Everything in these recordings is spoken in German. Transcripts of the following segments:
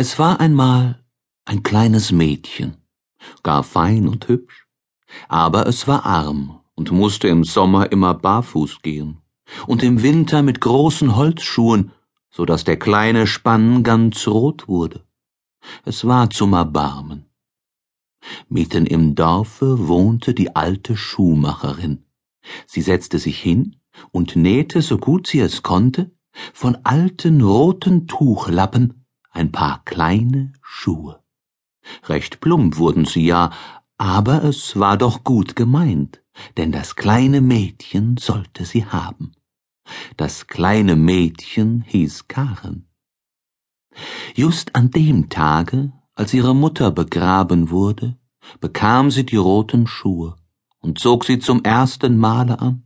Es war einmal ein kleines Mädchen, gar fein und hübsch, aber es war arm und musste im Sommer immer barfuß gehen und im Winter mit großen Holzschuhen, so dass der kleine Spann ganz rot wurde. Es war zum Erbarmen. Mitten im Dorfe wohnte die alte Schuhmacherin. Sie setzte sich hin und nähte, so gut sie es konnte, von alten roten Tuchlappen ein paar kleine Schuhe. Recht plump wurden sie ja, aber es war doch gut gemeint, denn das kleine Mädchen sollte sie haben. Das kleine Mädchen hieß Karen. Just an dem Tage, als ihre Mutter begraben wurde, bekam sie die roten Schuhe und zog sie zum ersten Male an.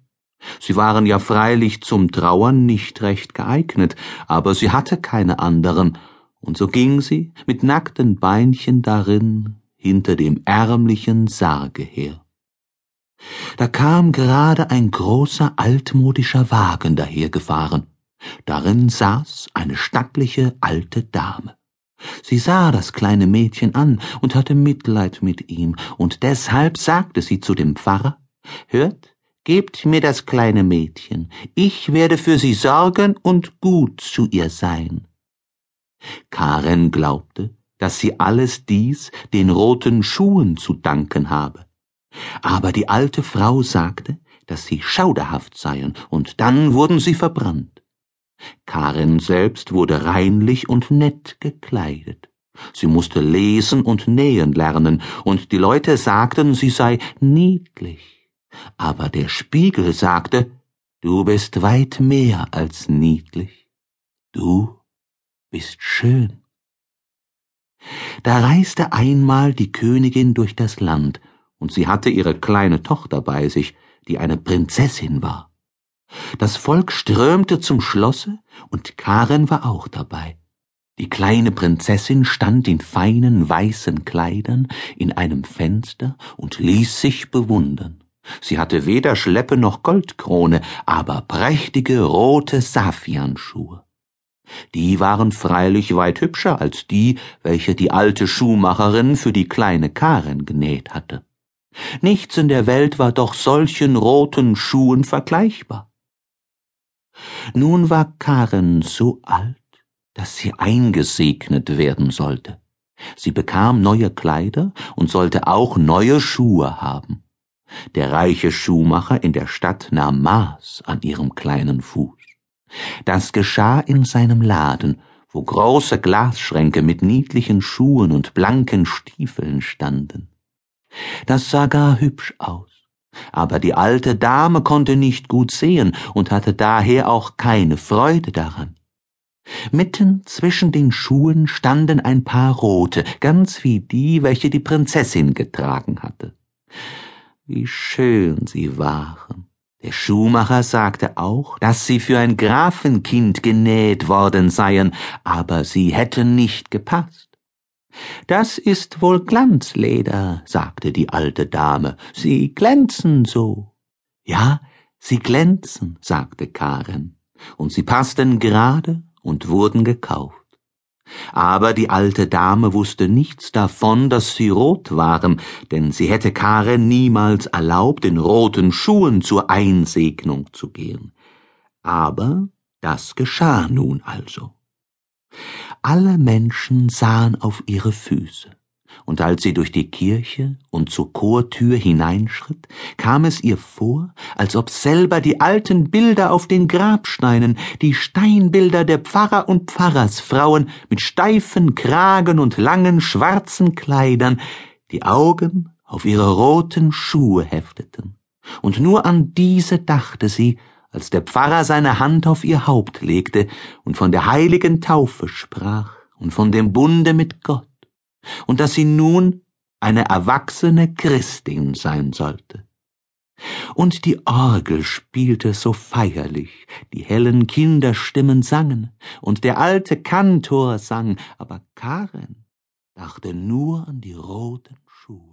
Sie waren ja freilich zum Trauern nicht recht geeignet, aber sie hatte keine anderen, und so ging sie mit nackten Beinchen darin hinter dem ärmlichen Sarge her. Da kam gerade ein großer altmodischer Wagen dahergefahren. Darin saß eine stattliche alte Dame. Sie sah das kleine Mädchen an und hatte Mitleid mit ihm, und deshalb sagte sie zu dem Pfarrer Hört, gebt mir das kleine Mädchen, ich werde für sie sorgen und gut zu ihr sein. Karen glaubte, dass sie alles dies den roten Schuhen zu danken habe. Aber die alte Frau sagte, dass sie schauderhaft seien, und dann wurden sie verbrannt. Karen selbst wurde reinlich und nett gekleidet. Sie musste lesen und nähen lernen, und die Leute sagten, sie sei niedlich. Aber der Spiegel sagte, du bist weit mehr als niedlich. Du bist schön. Da reiste einmal die Königin durch das Land, und sie hatte ihre kleine Tochter bei sich, die eine Prinzessin war. Das Volk strömte zum Schlosse, und Karen war auch dabei. Die kleine Prinzessin stand in feinen weißen Kleidern in einem Fenster und ließ sich bewundern. Sie hatte weder Schleppe noch Goldkrone, aber prächtige rote Saphianschuhe. Die waren freilich weit hübscher als die, welche die alte Schuhmacherin für die kleine Karen genäht hatte. Nichts in der Welt war doch solchen roten Schuhen vergleichbar. Nun war Karen so alt, dass sie eingesegnet werden sollte. Sie bekam neue Kleider und sollte auch neue Schuhe haben. Der reiche Schuhmacher in der Stadt nahm Maß an ihrem kleinen Fuß. Das geschah in seinem Laden, wo große Glasschränke mit niedlichen Schuhen und blanken Stiefeln standen. Das sah gar hübsch aus, aber die alte Dame konnte nicht gut sehen und hatte daher auch keine Freude daran. Mitten zwischen den Schuhen standen ein paar rote, ganz wie die, welche die Prinzessin getragen hatte. Wie schön sie waren. Der Schuhmacher sagte auch, dass sie für ein Grafenkind genäht worden seien, aber sie hätten nicht gepasst. Das ist wohl Glanzleder, sagte die alte Dame, sie glänzen so. Ja, sie glänzen, sagte Karen, und sie passten gerade und wurden gekauft. Aber die alte Dame wusste nichts davon, dass sie rot waren, denn sie hätte Karen niemals erlaubt, in roten Schuhen zur Einsegnung zu gehen. Aber das geschah nun also. Alle Menschen sahen auf ihre Füße und als sie durch die Kirche und zur Chortür hineinschritt, kam es ihr vor, als ob selber die alten Bilder auf den Grabsteinen, die Steinbilder der Pfarrer und Pfarrersfrauen mit steifen Kragen und langen schwarzen Kleidern, die Augen auf ihre roten Schuhe hefteten. Und nur an diese dachte sie, als der Pfarrer seine Hand auf ihr Haupt legte und von der heiligen Taufe sprach und von dem Bunde mit Gott und dass sie nun eine erwachsene Christin sein sollte. Und die Orgel spielte so feierlich, die hellen Kinderstimmen sangen, und der alte Kantor sang, aber Karen dachte nur an die roten Schuhe.